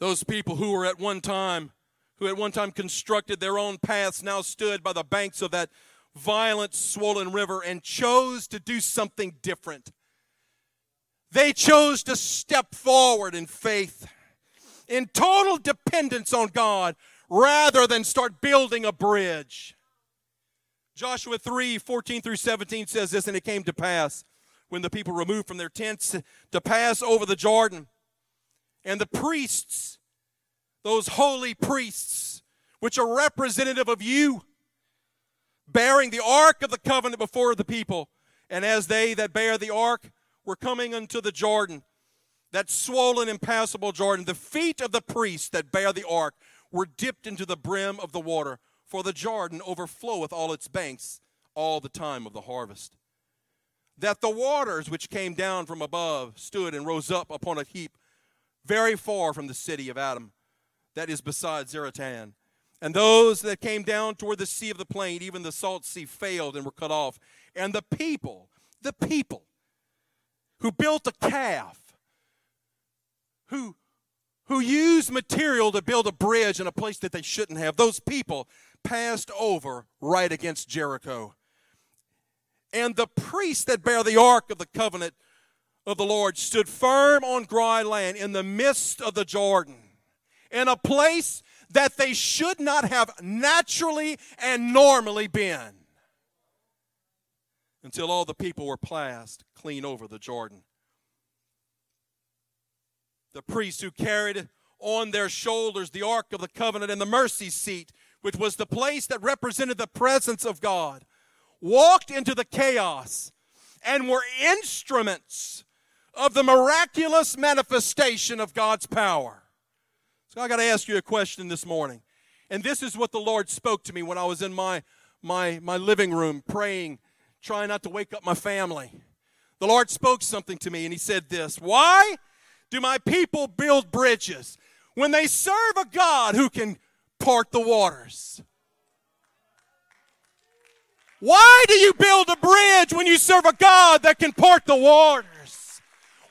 Those people who were at one time, who at one time constructed their own paths, now stood by the banks of that violent, swollen river and chose to do something different. They chose to step forward in faith in total dependence on God rather than start building a bridge. Joshua 3 14 through 17 says this, and it came to pass when the people removed from their tents to pass over the Jordan. And the priests, those holy priests, which are representative of you, bearing the ark of the covenant before the people. And as they that bear the ark were coming unto the Jordan, that swollen, impassable Jordan, the feet of the priests that bear the ark were dipped into the brim of the water, for the Jordan overfloweth all its banks all the time of the harvest. That the waters which came down from above stood and rose up upon a heap very far from the city of Adam, that is beside Zaretan. And those that came down toward the sea of the plain, even the salt sea, failed and were cut off. And the people, the people who built a calf, who, who used material to build a bridge in a place that they shouldn't have, those people passed over right against Jericho. And the priests that bear the ark of the covenant of the Lord stood firm on dry land in the midst of the Jordan, in a place that they should not have naturally and normally been until all the people were passed clean over the Jordan. The priests who carried on their shoulders the ark of the covenant and the mercy seat, which was the place that represented the presence of God, walked into the chaos and were instruments of the miraculous manifestation of God's power. So I got to ask you a question this morning. And this is what the Lord spoke to me when I was in my, my, my living room praying, trying not to wake up my family. The Lord spoke something to me and He said this Why do my people build bridges when they serve a God who can part the waters? Why do you build a bridge when you serve a God that can part the waters?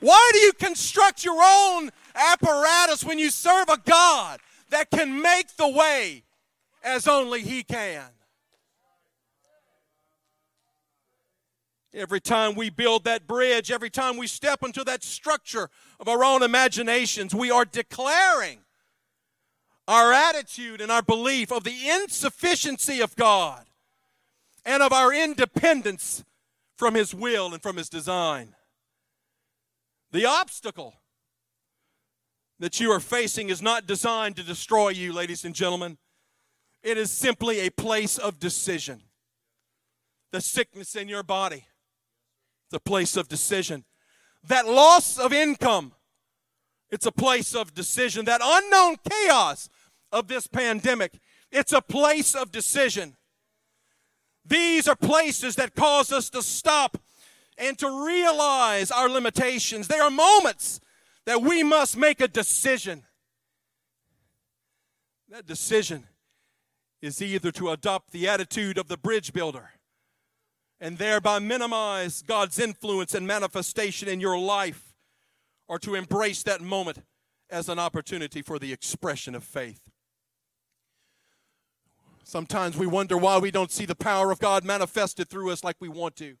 Why do you construct your own apparatus when you serve a God that can make the way as only He can? Every time we build that bridge, every time we step into that structure of our own imaginations, we are declaring our attitude and our belief of the insufficiency of God and of our independence from His will and from His design. The obstacle that you are facing is not designed to destroy you, ladies and gentlemen. It is simply a place of decision. The sickness in your body, the place of decision. That loss of income, it's a place of decision. That unknown chaos of this pandemic, it's a place of decision. These are places that cause us to stop and to realize our limitations. They are moments that we must make a decision. That decision is either to adopt the attitude of the bridge builder and thereby minimize God's influence and manifestation in your life, or to embrace that moment as an opportunity for the expression of faith. Sometimes we wonder why we don't see the power of God manifested through us like we want to.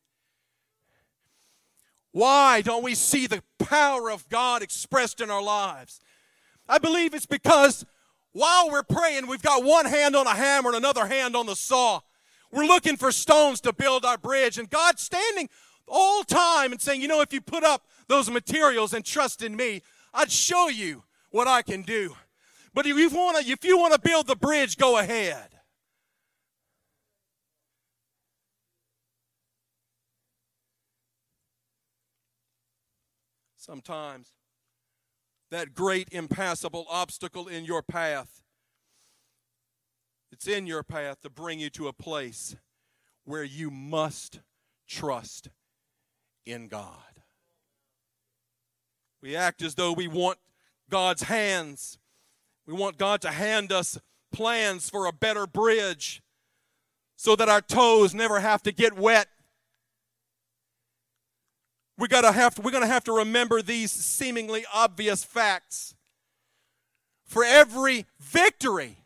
Why don't we see the power of God expressed in our lives? I believe it's because while we're praying, we've got one hand on a hammer and another hand on the saw. We're looking for stones to build our bridge, and God's standing all time and saying, You know, if you put up those materials and trust in me, I'd show you what I can do. But if you want to, if you want to build the bridge, go ahead. Sometimes that great impassable obstacle in your path it's in your path to bring you to a place where you must trust in God. We act as though we want God's hands. We want God to hand us plans for a better bridge so that our toes never have to get wet. We gotta have to, we're going to have to remember these seemingly obvious facts. For every victory,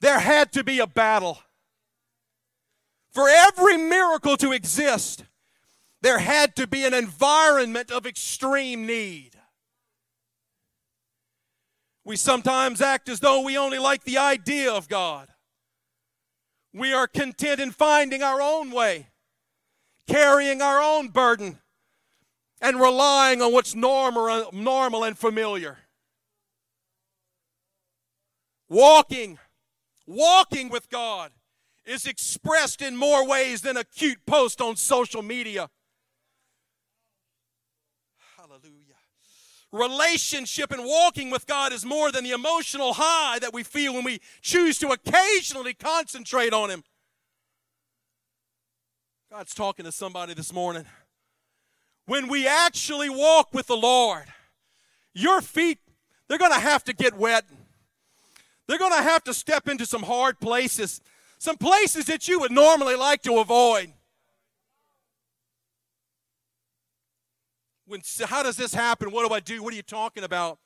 there had to be a battle. For every miracle to exist, there had to be an environment of extreme need. We sometimes act as though we only like the idea of God. We are content in finding our own way, carrying our own burden, and relying on what's normal, normal and familiar. Walking, walking with God is expressed in more ways than a cute post on social media. Hallelujah. Relationship and walking with God is more than the emotional high that we feel when we choose to occasionally concentrate on Him. God's talking to somebody this morning. When we actually walk with the Lord, your feet, they're going to have to get wet. They're going to have to step into some hard places, some places that you would normally like to avoid. When, how does this happen? What do I do? What are you talking about?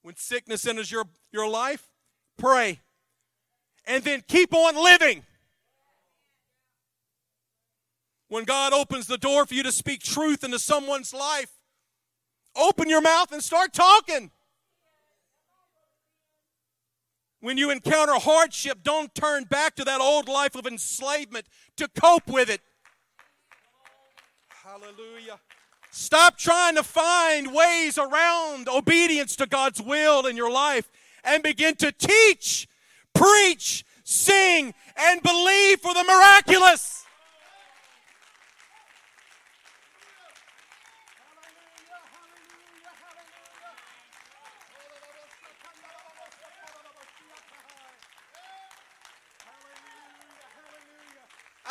When sickness enters your, your life, pray. And then keep on living. When God opens the door for you to speak truth into someone's life, open your mouth and start talking. When you encounter hardship, don't turn back to that old life of enslavement to cope with it. Hallelujah. Stop trying to find ways around obedience to God's will in your life and begin to teach, preach, sing, and believe for the miraculous.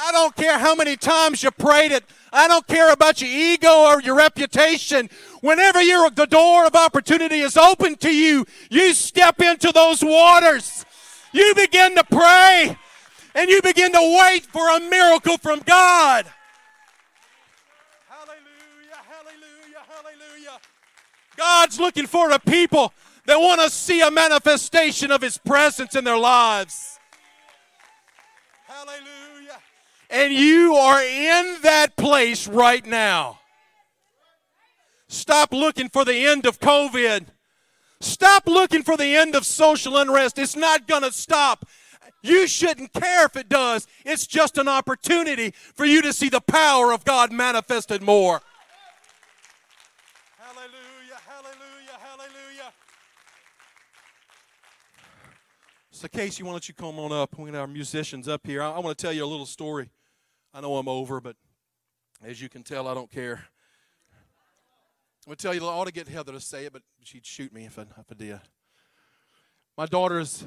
I don't care how many times you prayed it. I don't care about your ego or your reputation. Whenever you're, the door of opportunity is open to you, you step into those waters. You begin to pray and you begin to wait for a miracle from God. Hallelujah, hallelujah, hallelujah. God's looking for a people that want to see a manifestation of His presence in their lives. Hallelujah. And you are in that place right now. Stop looking for the end of COVID. Stop looking for the end of social unrest. It's not going to stop. You shouldn't care if it does. It's just an opportunity for you to see the power of God manifested more. Hallelujah, hallelujah, hallelujah. So, Casey, why don't you come on up? To have our musicians up here. I, I want to tell you a little story. I know I'm over, but as you can tell, I don't care. I'm going to tell you, I ought to get Heather to say it, but she'd shoot me if I, if I did. My daughter's,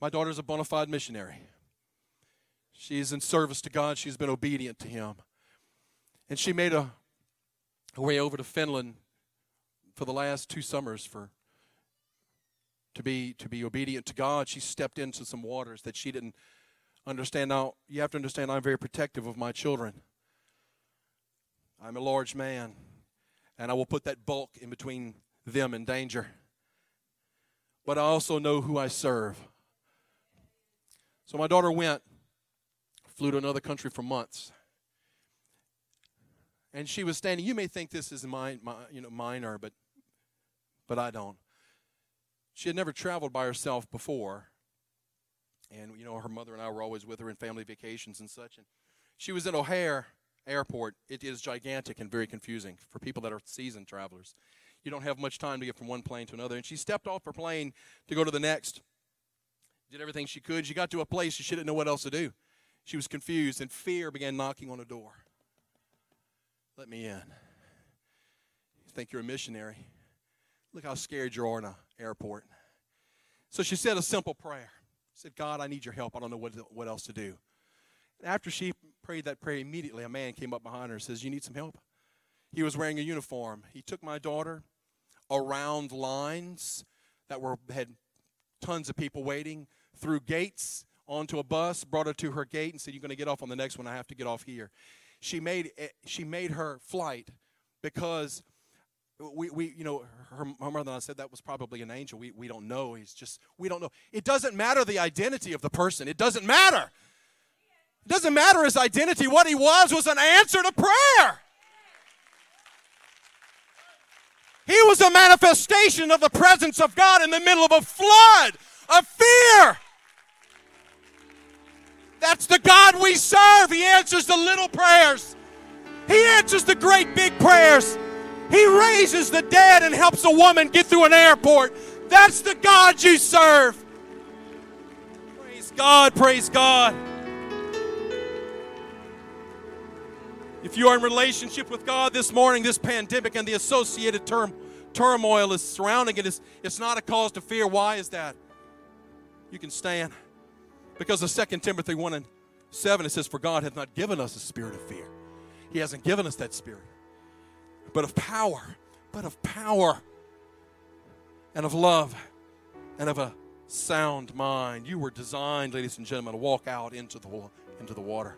my daughter's a bona fide missionary. She's in service to God. She's been obedient to Him. And she made a, a way over to Finland for the last two summers for to be to be obedient to God. She stepped into some waters that she didn't understand. Now you have to understand I'm very protective of my children. I'm a large man, and I will put that bulk in between them and danger. But I also know who I serve. So my daughter went, flew to another country for months. And she was standing. You may think this is mine, my, you know, minor, but but I don't. She had never traveled by herself before. And, you know, her mother and I were always with her in family vacations and such. And she was at O'Hare Airport. It is gigantic and very confusing for people that are seasoned travelers. You don't have much time to get from one plane to another. And she stepped off her plane to go to the next. Did everything she could. She got to a place she didn't know what else to do. She was confused, and fear began knocking on the door. Let me in. You think you're a missionary? Look how scared you are in an airport. So she said a simple prayer. Said, God, I need your help. I don't know what, what else to do. And after she prayed that prayer, immediately a man came up behind her and says, You need some help? He was wearing a uniform. He took my daughter around lines that were had tons of people waiting, through gates onto a bus, brought her to her gate, and said, "You're going to get off on the next one. I have to get off here." She made eh, she made her flight because we, we you know her, her mother and I said that was probably an angel. We, we don't know. He's just we don't know. It doesn't matter the identity of the person. It doesn't matter. It doesn't matter his identity. What he was was an answer to prayer. He was a manifestation of the presence of God in the middle of a flood of fear. That's the God we serve. He answers the little prayers. He answers the great big prayers. He raises the dead and helps a woman get through an airport. That's the God you serve. Praise God, praise God. If you are in relationship with God this morning, this pandemic and the associated term, turmoil is surrounding it. It's, it's not a cause to fear. Why is that? You can stand. Because of 2 Timothy 1 and 7, it says, For God hath not given us a spirit of fear. He hasn't given us that spirit, but of power, but of power and of love and of a sound mind. You were designed, ladies and gentlemen, to walk out into the, into the water.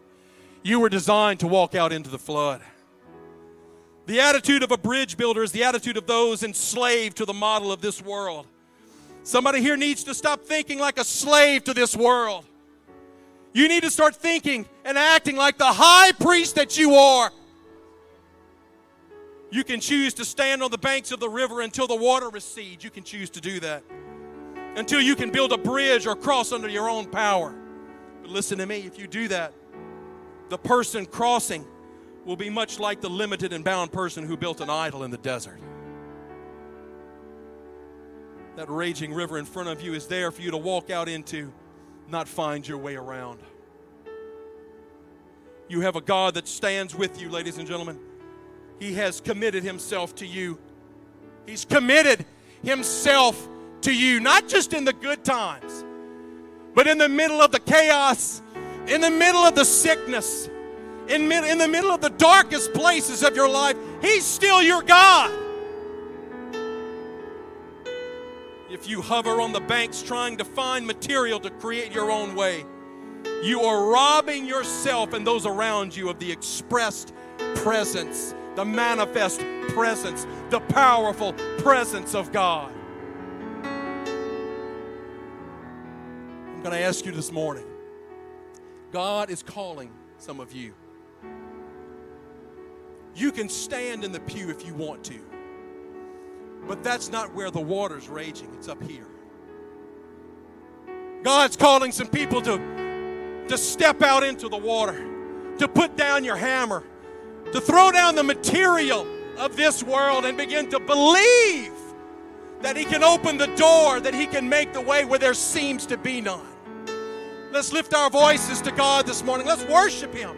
You were designed to walk out into the flood. The attitude of a bridge builder is the attitude of those enslaved to the model of this world. Somebody here needs to stop thinking like a slave to this world. You need to start thinking and acting like the high priest that you are. You can choose to stand on the banks of the river until the water recedes. You can choose to do that. Until you can build a bridge or cross under your own power. But listen to me, if you do that, the person crossing will be much like the limited and bound person who built an idol in the desert. That raging river in front of you is there for you to walk out into, not find your way around. You have a God that stands with you, ladies and gentlemen. He has committed himself to you. He's committed himself to you, not just in the good times, but in the middle of the chaos, in the middle of the sickness, in, mid- in the middle of the darkest places of your life. He's still your God. If you hover on the banks trying to find material to create your own way, you are robbing yourself and those around you of the expressed presence, the manifest presence, the powerful presence of God. I'm going to ask you this morning God is calling some of you. You can stand in the pew if you want to, but that's not where the water's raging, it's up here. God's calling some people to, to step out into the water, to put down your hammer, to throw down the material of this world and begin to believe that He can open the door, that He can make the way where there seems to be none. Let's lift our voices to God this morning. Let's worship Him.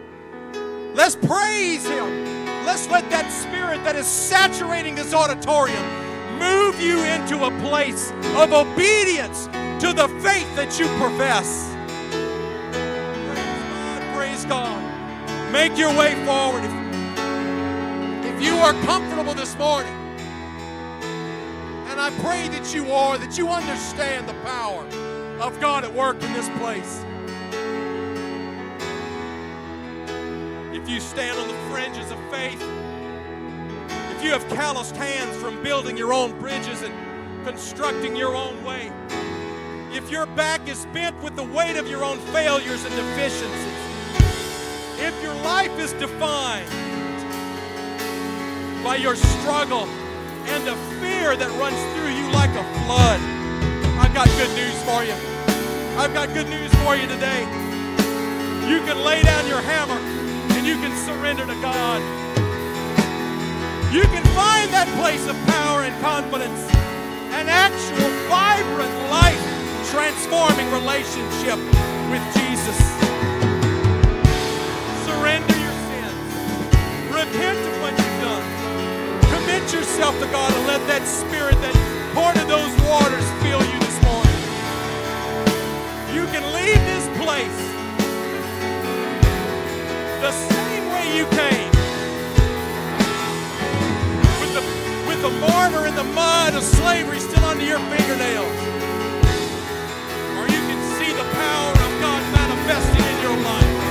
Let's praise Him. Let's let that spirit that is saturating this auditorium move you into a place of obedience to the faith that you profess. Praise God. Praise God. Make your way forward. If, you are comfortable this morning, and I pray that you are, that you understand the power of God at work in this place. If you stand on the fringes of faith, if you have calloused hands from building your own bridges and constructing your own way, if your back is bent with the weight of your own failures and deficiencies, if your life is defined by your struggle and the fear that runs through you like a flood, I've got good news for you. I've got good news for you today. You can lay down your hammer and you can surrender to God. You can find that place of power and confidence, an actual vibrant life transforming relationship with Jesus. Surrender your sins. Repent of what you've done. Commit yourself to God and let that spirit that poured of those waters fill you this morning. You can leave this place the same way you came. With the, with the mortar and the mud of slavery still under your fingernails. Or you can see the power of God manifesting in your life.